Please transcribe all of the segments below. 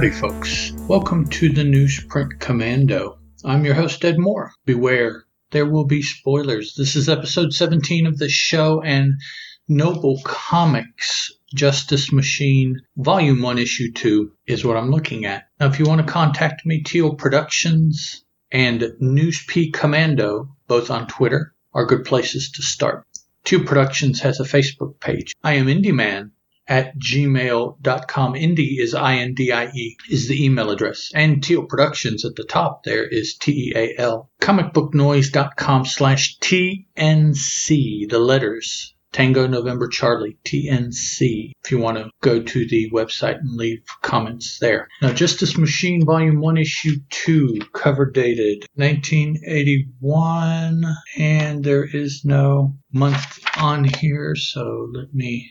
Howdy, folks. Welcome to the Newsprint Commando. I'm your host, Ed Moore. Beware, there will be spoilers. This is episode 17 of the show, and Noble Comics Justice Machine Volume 1, Issue 2 is what I'm looking at. Now, if you want to contact me, Teal Productions and Newsp Commando, both on Twitter, are good places to start. Teal Productions has a Facebook page. I am Indie Man at gmail.com. Indie is I-N-D-I-E is the email address. And Teal Productions at the top there is T-E-A-L. Comicbooknoise.com slash T-N-C, the letters. Tango November Charlie, TNC, if you want to go to the website and leave comments there. Now, Justice Machine Volume 1, Issue 2, cover dated 1981, and there is no month on here, so let me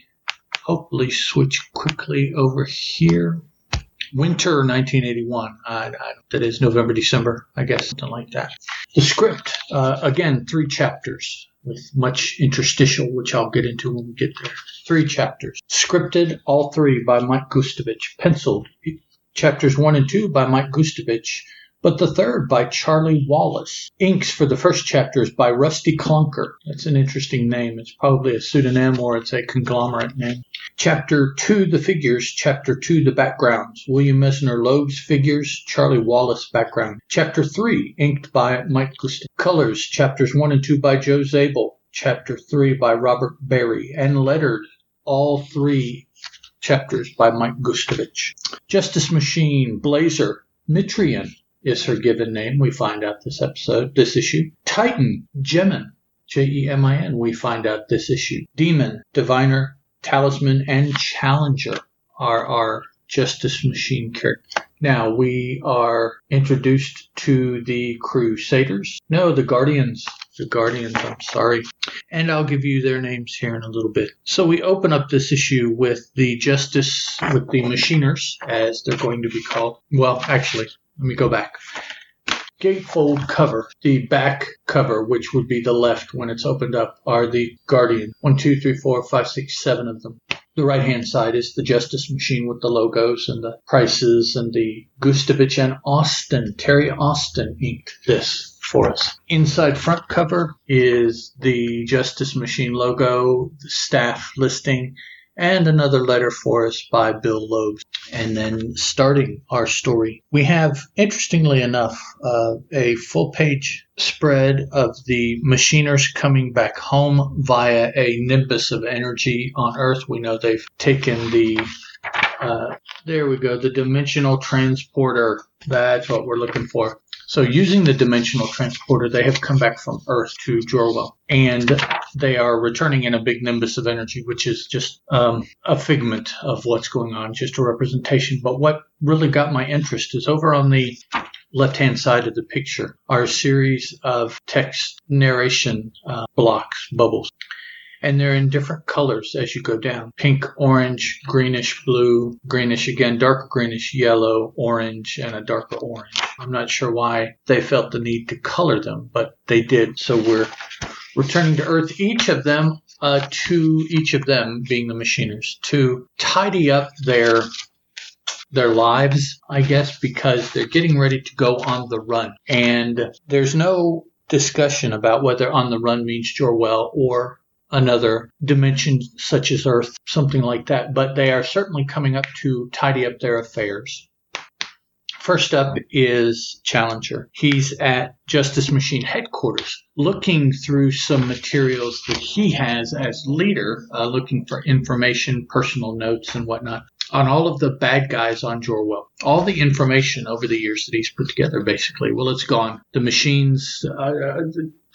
hopefully switch quickly over here. Winter 1981. Uh, that is November, December, I guess, something like that. The script, uh, again, three chapters with much interstitial, which I'll get into when we get there. Three chapters. Scripted, all three by Mike Gustovich. Penciled, chapters one and two by Mike Gustovich, but the third by Charlie Wallace. Inks for the first chapters by Rusty Clunker. That's an interesting name. It's probably a pseudonym or it's a conglomerate name. Chapter 2, the figures. Chapter 2, the backgrounds. William Messner Loeb's figures. Charlie Wallace background. Chapter 3, inked by Mike Gustav. Colors. Chapters 1 and 2 by Joe Zabel. Chapter 3 by Robert Barry. And lettered. All three chapters by Mike Gustovich. Justice Machine, Blazer, Mitrian, is her given name. We find out this episode, this issue. Titan, Jemin, J E M I N, we find out this issue. Demon, Diviner, Talisman, and Challenger are our Justice Machine characters. Now we are introduced to the Crusaders. No, the Guardians. The Guardians, I'm sorry. And I'll give you their names here in a little bit. So we open up this issue with the Justice, with the Machiners, as they're going to be called. Well, actually, let me go back. Gatefold cover, the back cover, which would be the left when it's opened up, are the Guardian. One, two, three, four, five, six, seven of them. The right hand side is the Justice Machine with the logos and the prices and the Gustovich and Austin. Terry Austin inked this for us. Inside front cover is the Justice Machine logo, the staff listing, and another letter for us by Bill Loeb. And then starting our story, we have, interestingly enough, uh, a full page spread of the machiners coming back home via a nimbus of energy on Earth. We know they've taken the uh, there we go, the dimensional transporter. That's what we're looking for. So using the dimensional transporter, they have come back from Earth to Jorwell, and they are returning in a big nimbus of energy, which is just um, a figment of what's going on, just a representation. But what really got my interest is over on the left hand side of the picture are a series of text narration uh, blocks, bubbles and they're in different colors as you go down pink, orange, greenish blue, greenish again, darker greenish, yellow, orange, and a darker orange. I'm not sure why they felt the need to color them, but they did. So we're returning to Earth, each of them, uh, to each of them being the machiners, to tidy up their their lives, I guess, because they're getting ready to go on the run. And there's no discussion about whether on the run means Jorwell or another dimension such as Earth, something like that. But they are certainly coming up to tidy up their affairs. First up is Challenger. He's at Justice Machine headquarters looking through some materials that he has as leader, uh, looking for information, personal notes, and whatnot on all of the bad guys on Jorwell. All the information over the years that he's put together, basically. Well, it's gone. The machines, uh, uh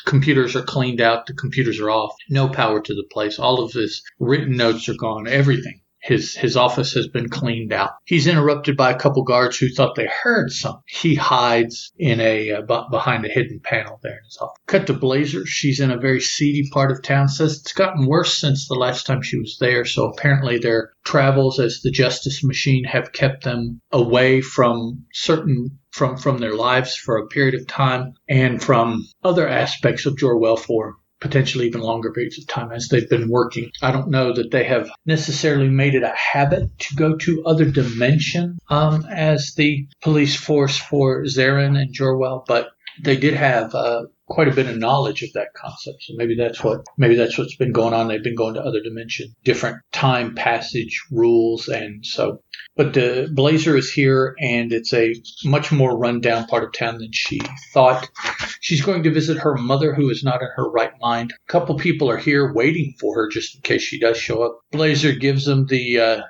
computers are cleaned out, the computers are off, no power to the place. All of his written notes are gone, everything. His his office has been cleaned out. He's interrupted by a couple guards who thought they heard something. He hides in a uh, behind a hidden panel there in his office. Cut to Blazer. She's in a very seedy part of town. Says it's gotten worse since the last time she was there. So apparently their travels as the Justice Machine have kept them away from certain from from their lives for a period of time and from other aspects of Jorwell for potentially even longer periods of time as they've been working. I don't know that they have necessarily made it a habit to go to other dimension um, as the police force for Zarin and Jorwell, but they did have uh, quite a bit of knowledge of that concept. So maybe that's what maybe that's what's been going on. They've been going to other dimension, different time passage rules, and so. But the Blazer is here, and it's a much more rundown part of town than she thought. She's going to visit her mother, who is not in her right mind. A couple people are here waiting for her, just in case she does show up. Blazer gives them the uh,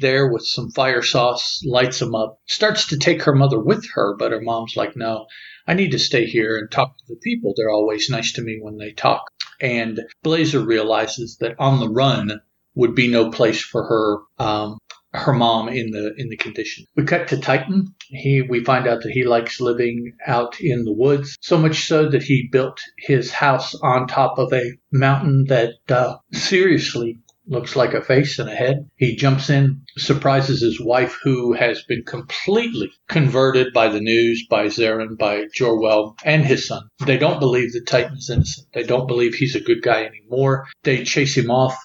there with some fire sauce, lights them up, starts to take her mother with her, but her mom's like, no. I need to stay here and talk to the people. They're always nice to me when they talk. And Blazer realizes that on the run would be no place for her um, her mom in the in the condition. We cut to Titan. He we find out that he likes living out in the woods so much so that he built his house on top of a mountain that uh, seriously looks like a face and a head. He jumps in, surprises his wife, who has been completely converted by the news, by Zarin, by Jorwell, and his son. They don't believe that Titan's innocent. They don't believe he's a good guy anymore. They chase him off.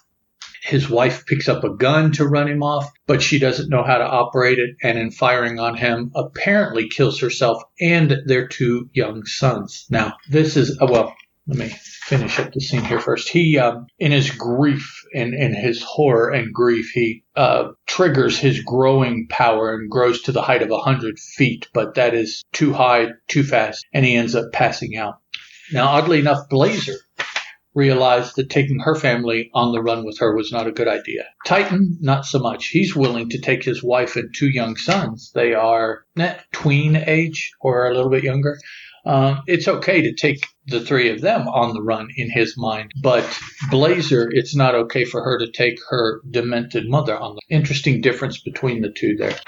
His wife picks up a gun to run him off, but she doesn't know how to operate it, and in firing on him, apparently kills herself and their two young sons. Now, this is, uh, well, let me finish up the scene here first. He, um, in his grief and in his horror and grief, he uh, triggers his growing power and grows to the height of a hundred feet, but that is too high, too fast, and he ends up passing out. Now, oddly enough, Blazer realized that taking her family on the run with her was not a good idea. Titan, not so much. He's willing to take his wife and two young sons. They are net tween age or a little bit younger um, it's okay to take the three of them on the run in his mind. But Blazer, it's not okay for her to take her demented mother on the interesting difference between the two there.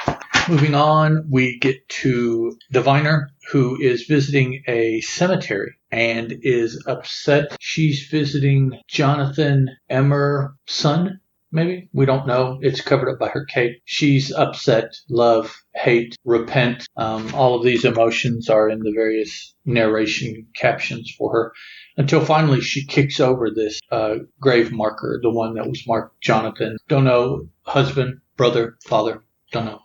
Moving on, we get to Diviner, who is visiting a cemetery and is upset. She's visiting Jonathan Emmer's son maybe? We don't know. It's covered up by her cape. She's upset love hate repent. Um, all of these emotions are in the various narration captions for her until finally she kicks over this uh, grave marker the one that was marked jonathan. Don't know husband brother father don't know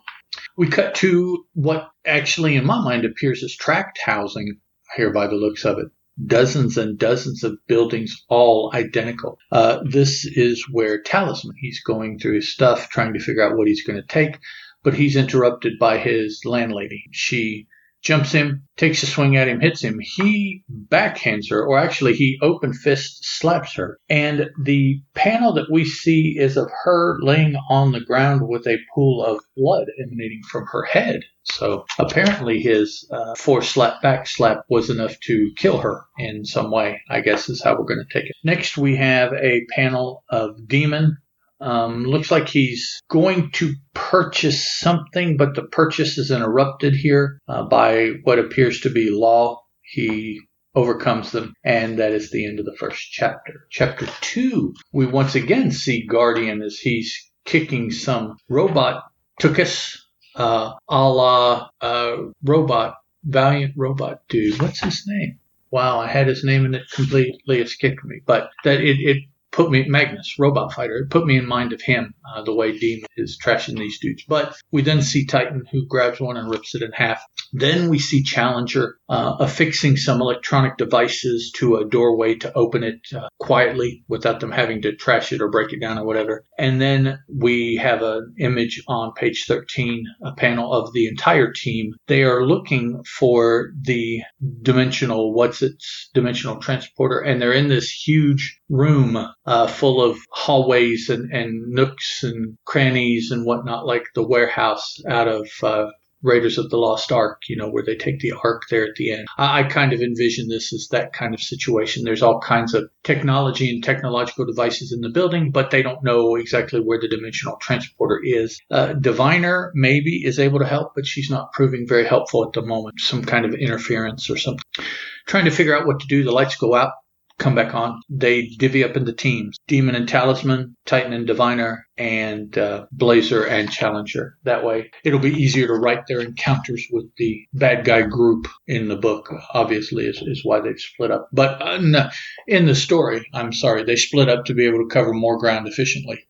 we cut to what actually in my mind appears as tract housing here by the looks of it dozens and dozens of buildings all identical. Uh, this is where Talisman, he's going through his stuff, trying to figure out what he's going to take, but he's interrupted by his landlady. She jumps him, takes a swing at him, hits him. He backhands her, or actually, he open fist slaps her. And the panel that we see is of her laying on the ground with a pool of blood emanating from her head. So apparently, his uh, four slap back slap was enough to kill her in some way, I guess is how we're going to take it. Next, we have a panel of Demon um, looks like he's going to purchase something, but the purchase is interrupted here uh, by what appears to be law. He overcomes them, and that is the end of the first chapter. Chapter two, we once again see Guardian as he's kicking some robot Tookus, uh, a la uh, robot, valiant robot dude. What's his name? Wow, I had his name and it completely escaped me. But that it, it put me Magnus, robot fighter. It put me in mind of him, uh, the way Demon is trashing these dudes. But we then see Titan who grabs one and rips it in half. Then we see Challenger uh, affixing some electronic devices to a doorway to open it uh, quietly without them having to trash it or break it down or whatever. And then we have an image on page 13, a panel of the entire team. They are looking for the dimensional, what's its dimensional transporter, and they're in this huge room uh, full of hallways and, and nooks and crannies and whatnot, like the warehouse out of uh, Raiders of the Lost Ark, you know, where they take the Ark there at the end. I, I, kind of envision this as that kind of situation. There's all kinds of technology and technological devices in the building, but they don't know exactly where the dimensional transporter is. Uh, Diviner maybe is able to help, but she's not proving very helpful at the moment. Some kind of interference or something. Trying to figure out what to do. The lights go out come back on. They divvy up into teams Demon and Talisman, Titan and Diviner, and uh, Blazer and Challenger. That way, it'll be easier to write their encounters with the bad guy group in the book, obviously, is, is why they've split up. But uh, in the story, I'm sorry, they split up to be able to cover more ground efficiently.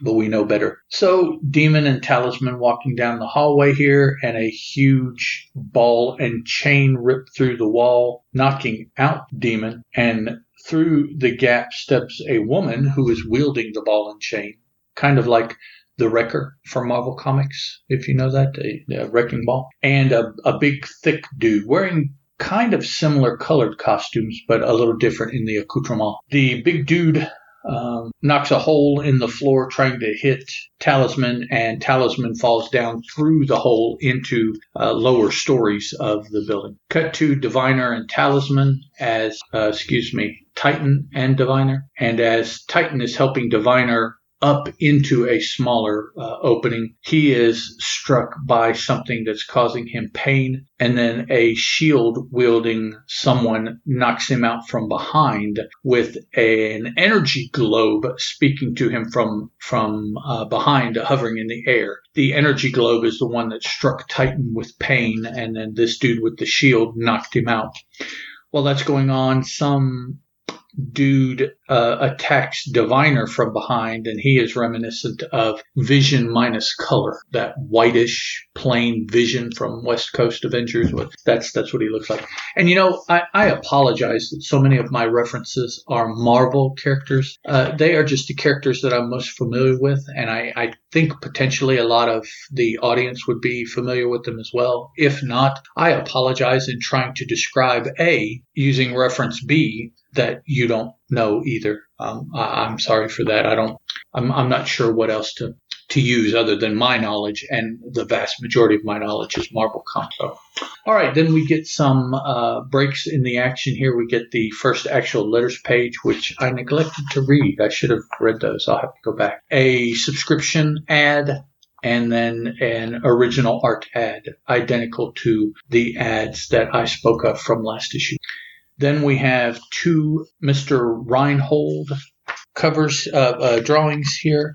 But we know better. So, Demon and Talisman walking down the hallway here, and a huge ball and chain rip through the wall, knocking out Demon. And through the gap steps a woman who is wielding the ball and chain, kind of like the Wrecker from Marvel Comics, if you know that, a, wrecking ball, and a, a big, thick dude wearing kind of similar colored costumes, but a little different in the accoutrement. The big dude um, knocks a hole in the floor trying to hit Talisman, and Talisman falls down through the hole into uh, lower stories of the building. Cut to Diviner and Talisman as, uh, excuse me, Titan and Diviner, and as Titan is helping Diviner up into a smaller uh, opening. He is struck by something that's causing him pain, and then a shield wielding someone knocks him out from behind with an energy globe speaking to him from from uh, behind, hovering in the air. The energy globe is the one that struck Titan with pain, and then this dude with the shield knocked him out. While that's going on, some dude uh, attacks Diviner from behind, and he is reminiscent of Vision minus color, that whitish, plain Vision from West Coast Avengers. That's that's what he looks like. And you know, I, I apologize that so many of my references are Marvel characters. Uh, they are just the characters that I'm most familiar with, and I, I think potentially a lot of the audience would be familiar with them as well. If not, I apologize in trying to describe A using reference B that you don't know either. Um, I, am sorry for that. I don't. I'm, I'm not sure what else to to use other than my knowledge, and the vast majority of my knowledge is Comics. So, all right, then we get some uh, breaks in the action here. We get the first actual letters page, which I neglected to read. I should have read those. I'll have to go back. A subscription ad and then an original art ad identical to the ads that I spoke of from last issue. Then we have two Mr. Reinhold covers, uh, uh, drawings here.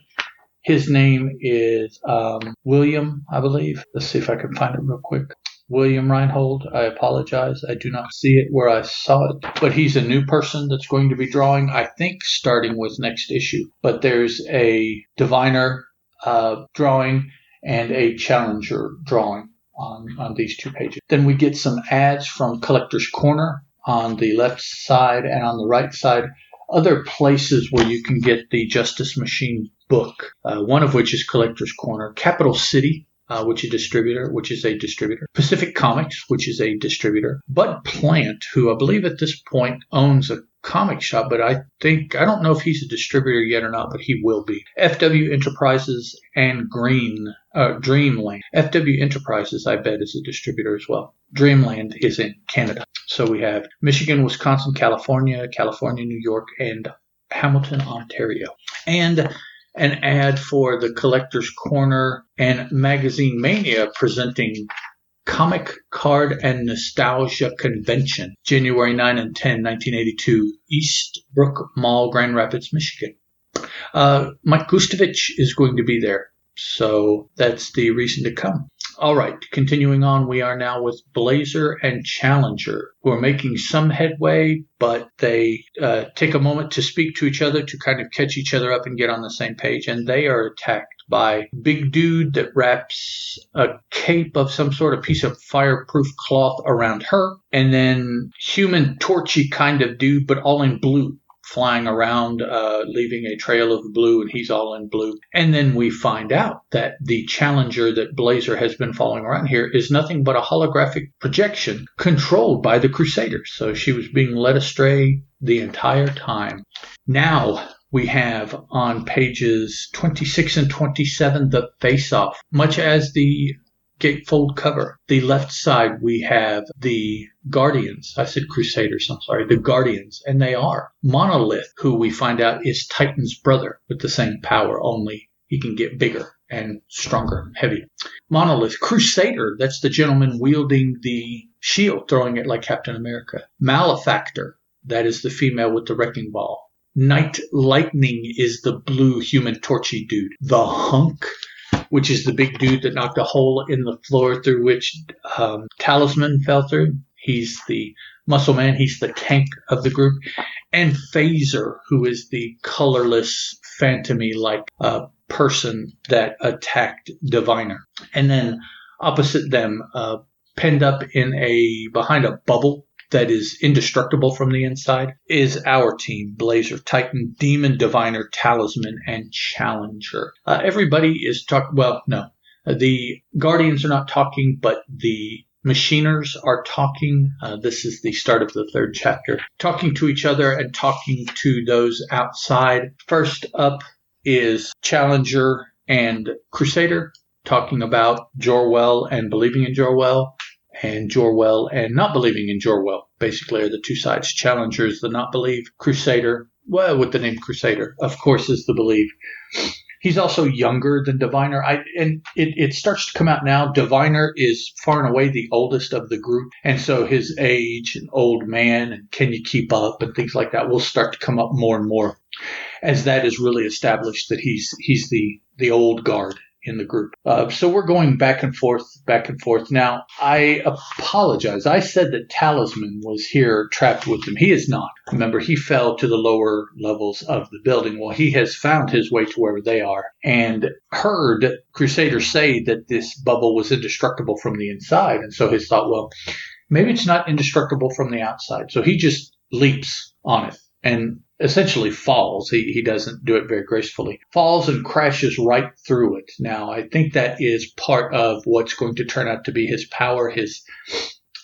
His name is um, William, I believe. Let's see if I can find it real quick. William Reinhold. I apologize. I do not see it where I saw it. But he's a new person that's going to be drawing, I think, starting with next issue. But there's a diviner uh, drawing and a challenger drawing on, on these two pages. Then we get some ads from Collector's Corner on the left side and on the right side other places where you can get the Justice Machine book, uh, one of which is Collector's Corner, Capital City, uh, which is a distributor, which is a distributor, Pacific Comics, which is a distributor, Bud Plant, who I believe at this point owns a comic shop, but I think I don't know if he's a distributor yet or not, but he will be. FW Enterprises and Green uh, Dreamland. FW Enterprises, I bet, is a distributor as well. Dreamland is in Canada. So we have Michigan, Wisconsin, California, California, New York, and Hamilton, Ontario. And an ad for the Collector's Corner and Magazine Mania presenting Comic Card and Nostalgia Convention, January 9 and 10, 1982, Eastbrook Mall, Grand Rapids, Michigan. Uh, Mike Gustovich is going to be there, so that's the reason to come. All right, continuing on, we are now with Blazer and Challenger, who are making some headway, but they uh, take a moment to speak to each other to kind of catch each other up and get on the same page, and they are attacked by big dude that wraps a cape of some sort of piece of fireproof cloth around her, and then human torchy kind of dude, but all in blue flying around, uh, leaving a trail of blue, and he's all in blue. And then we find out that the Challenger that Blazer has been following around here is nothing but a holographic projection controlled by the Crusaders. So she was being led astray the entire time. Now, we have on pages 26 and 27 the face off, much as the gatefold cover. The left side, we have the Guardians. I said Crusaders, I'm sorry, the Guardians, and they are. Monolith, who we find out is Titan's brother with the same power, only he can get bigger and stronger, heavier. Monolith, Crusader, that's the gentleman wielding the shield, throwing it like Captain America. Malefactor, That is the female with the wrecking ball. Night Lightning is the blue human torchy dude. The hunk, which is the big dude that knocked a hole in the floor through which um, Talisman fell through. He's the muscle man. He's the tank of the group. And Phaser, who is the colorless, phantomy like uh, person that attacked Diviner. And then opposite them, uh, penned up in a behind a bubble that is indestructible from the inside is our team Blazer, Titan, Demon, Diviner, Talisman, and Challenger. Uh, everybody is talking, well, no. The Guardians are not talking, but the machiners are talking. Uh, this is the start of the third chapter. Talking to each other and talking to those outside. First up is Challenger and Crusader talking about Jorwell and believing in Jorwell and Jorwell and not believing in Jorwell basically are the two sides. Challengers, the not believe. Crusader, well, with the name Crusader, of course, is the believe. He's also younger than Diviner. I, and it, it starts to come out now. Diviner is far and away the oldest of the group. And so his age and old man and can you keep up and things like that will start to come up more and more as that is really established that he's, he's the, the old guard in the group. Uh, so we're going back and forth, back and forth. Now, I apologize. I said that Talisman was here trapped with them. He is not. Remember, he fell to the lower levels of the building. Well, he has found his way to wherever they are and heard Crusaders say that this bubble was indestructible from the inside. And so his thought, well, maybe it's not indestructible from the outside. So he just leaps on it and essentially falls. He, he doesn't do it very gracefully. Falls and crashes right through it. Now, I think that is part of what's going to turn out to be his power, his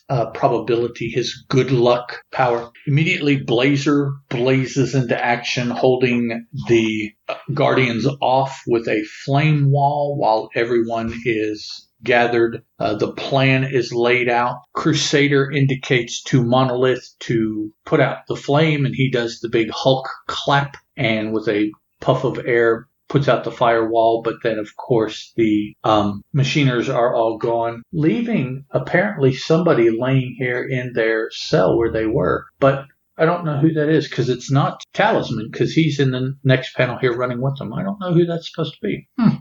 uh, probability, his good luck power. Immediately, Blazer blazes into action, holding the Guardians off with a flame wall while everyone is gathered. Uh, the plan is laid out. Crusader indicates to Monolith to put out the flame, and he does the big Hulk clap, and with a puff of air, puts out the firewall. But then, of course, the um, machiners are all gone, leaving apparently somebody laying here in their cell where they were. But I don't know who that is because it's not Talisman because he's in the next panel here running with them. I don't know who that's supposed to be. Hmm.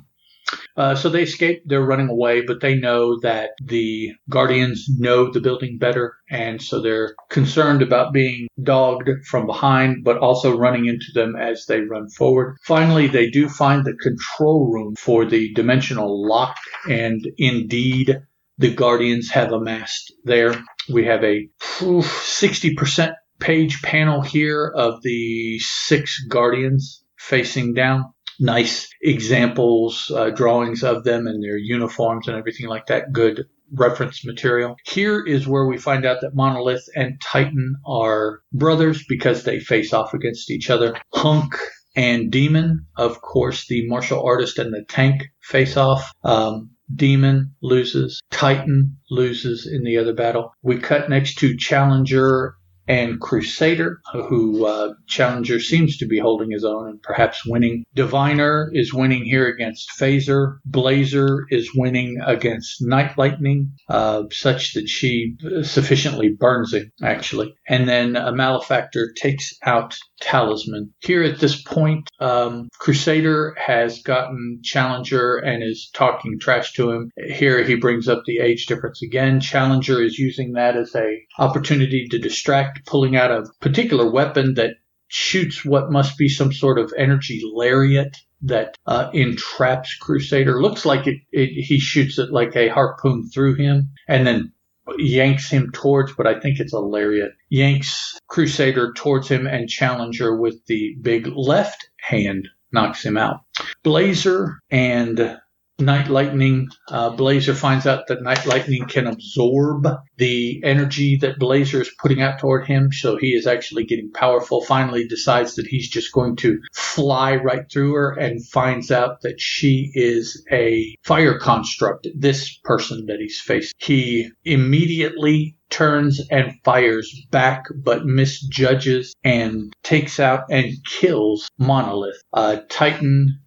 Uh, so they escape. They're running away, but they know that the Guardians know the building better, and so they're concerned about being dogged from behind, but also running into them as they run forward. Finally, they do find the control room for the dimensional lock, and indeed, the Guardians have amassed there. We have a 60% page panel here of the six Guardians facing down nice examples, uh, drawings of them and their uniforms and everything like that. Good reference material. Here is where we find out that Monolith and Titan are brothers because they face off against each other. Hunk and Demon, of course, the martial artist and the tank face off. Um, Demon loses. Titan loses in the other battle. We cut next to Challenger and Crusader, who uh, Challenger seems to be holding his own and perhaps winning. Diviner is winning here against Phaser. Blazer is winning against Night Lightning, uh, such that she sufficiently burns him, actually. And then a Malefactor takes out Talisman. Here at this point, um, Crusader has gotten Challenger and is talking trash to him. Here he brings up the age difference again. Challenger is using that as a opportunity to distract pulling out a particular weapon that shoots what must be some sort of energy lariat that uh, entraps Crusader. Looks like it, it, he shoots it like a harpoon through him and then yanks him towards, but I think it's a lariat. Yanks Crusader towards him and Challenger with the big left hand knocks him out. Blazer and Night Lightning, uh, Blazer finds out that Night Lightning can absorb the energy that Blazer is putting out toward him, so he is actually getting powerful. Finally, decides that he's just going to fly right through her and finds out that she is a fire construct, this person that he's facing. He immediately turns and fires back, but misjudges and takes out and kills Monolith. Uh, Titan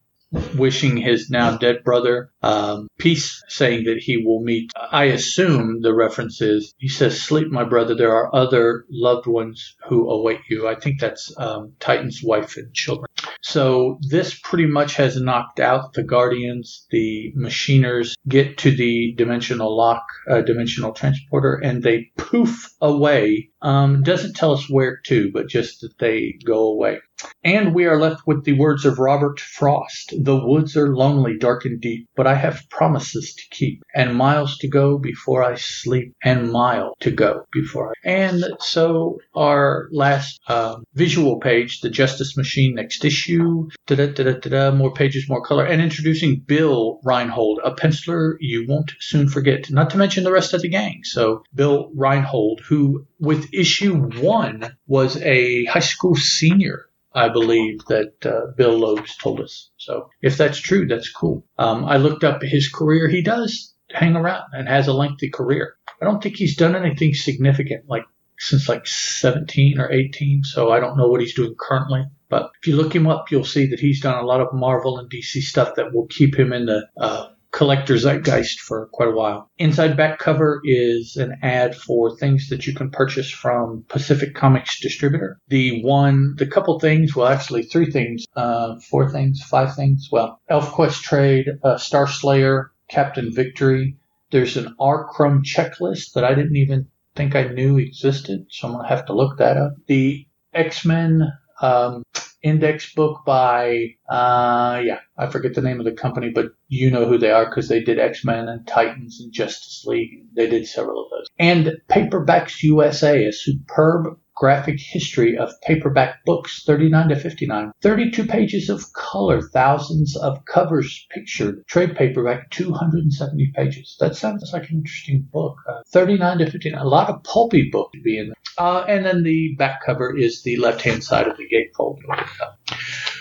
wishing his now dead brother um, peace, saying that he will meet. I assume the reference is he says, "Sleep, my brother. There are other loved ones who await you." I think that's um, Titan's wife and children. So this pretty much has knocked out the Guardians. The Machiners get to the dimensional lock, uh, dimensional transporter, and they poof away. Um, doesn't tell us where to, but just that they go away. And we are left with the words of Robert Frost The woods are lonely, dark and deep, but I have promises to keep, and miles to go before I sleep, and mile to go before I. And so our last uh, visual page, the Justice Machine next issue, da-da-da-da-da, more pages, more color, and introducing Bill Reinhold, a penciler you won't soon forget, not to mention the rest of the gang. So Bill Reinhold, who with issue one was a high school senior I believe that uh, Bill Loebs told us. So if that's true, that's cool. Um, I looked up his career. He does hang around and has a lengthy career. I don't think he's done anything significant like since like 17 or 18. So I don't know what he's doing currently. But if you look him up, you'll see that he's done a lot of Marvel and DC stuff that will keep him in the uh, collector zeitgeist for quite a while. Inside back cover is an ad for things that you can purchase from Pacific Comics distributor. The one, the couple things, well, actually three things, uh, four things, five things. Well, ElfQuest trade, uh, Star Slayer, Captain Victory. There's an R Crumb checklist that I didn't even think I knew existed, so I'm gonna have to look that up. The X Men um, index book by uh yeah i forget the name of the company but you know who they are because they did x-men and titans and justice league. They did several of those. And paperbacks usa a superb graphic history of paperback books 39 to 59 32 pages of color thousands of covers pictured. Trade paperback 270 pages. That sounds like an interesting book. Uh, 39 to 59 a lot of pulpy book to be in there. Uh, and then the back cover is the left hand side of the gatefold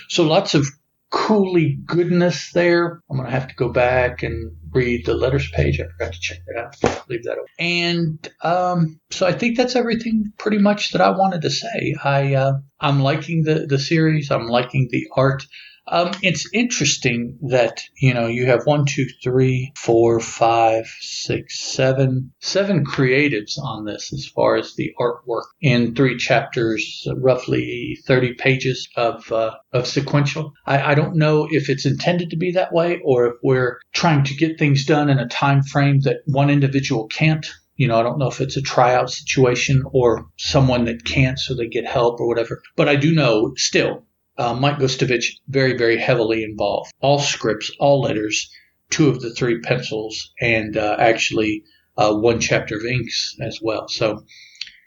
so lots of cooly goodness there. I'm going to have to go back and read the letters page. I forgot to check that out. Leave that open. And um, so I think that's everything pretty much that I wanted to say. I uh, I'm liking the the series. I'm liking the art. Um, it's interesting that you know you have one, two, three, four, five, six, seven, seven creatives on this as far as the artwork in three chapters, roughly thirty pages of uh, of sequential. I, I don't know if it's intended to be that way or if we're trying to get things done in a time frame that one individual can't. You know, I don't know if it's a tryout situation or someone that can't, so they get help or whatever. But I do know still uh, Mike Gustovich very, very heavily involved. All scripts, all letters, two of the three pencils, and uh, actually uh, one chapter of inks as well. So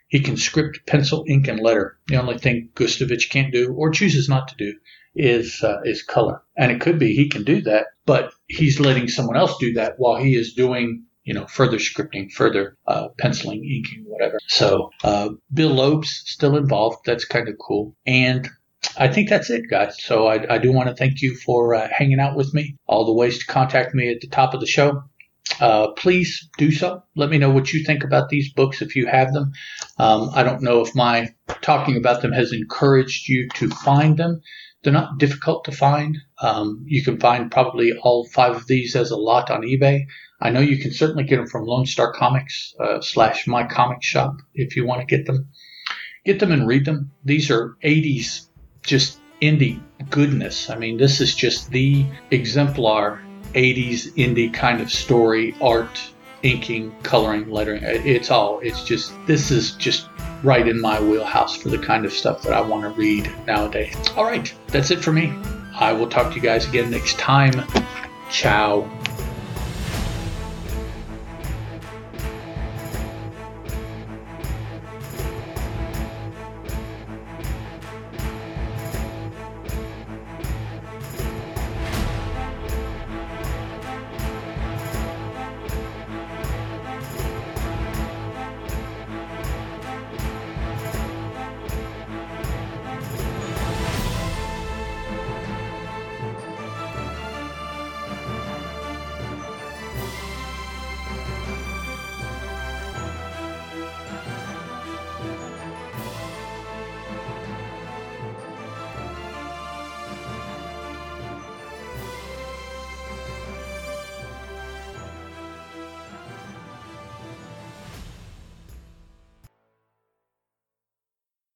he can script, pencil, ink, and letter. The only thing Gustovich can't do or chooses not to do is uh, is color. And it could be he can do that, but he's letting someone else do that while he is doing you know, further scripting, further uh, penciling, inking, whatever. So uh, Bill Loeb's still involved. That's kind of cool. And I think that's it, guys. So I, I do want to thank you for uh, hanging out with me. All the ways to contact me at the top of the show. Uh, please do so. Let me know what you think about these books if you have them. Um, I don't know if my talking about them has encouraged you to find them. They're not difficult to find. Um, you can find probably all five of these as a lot on eBay. I know you can certainly get them from Lone Star Comics uh, slash My Comic Shop if you want to get them. Get them and read them. These are 80s just indie goodness. I mean, this is just the exemplar 80s indie kind of story, art, inking, coloring, lettering. It's all, it's just, this is just right in my wheelhouse for the kind of stuff that I want to read nowadays. All right, that's it for me. I will talk to you guys again next time. Ciao.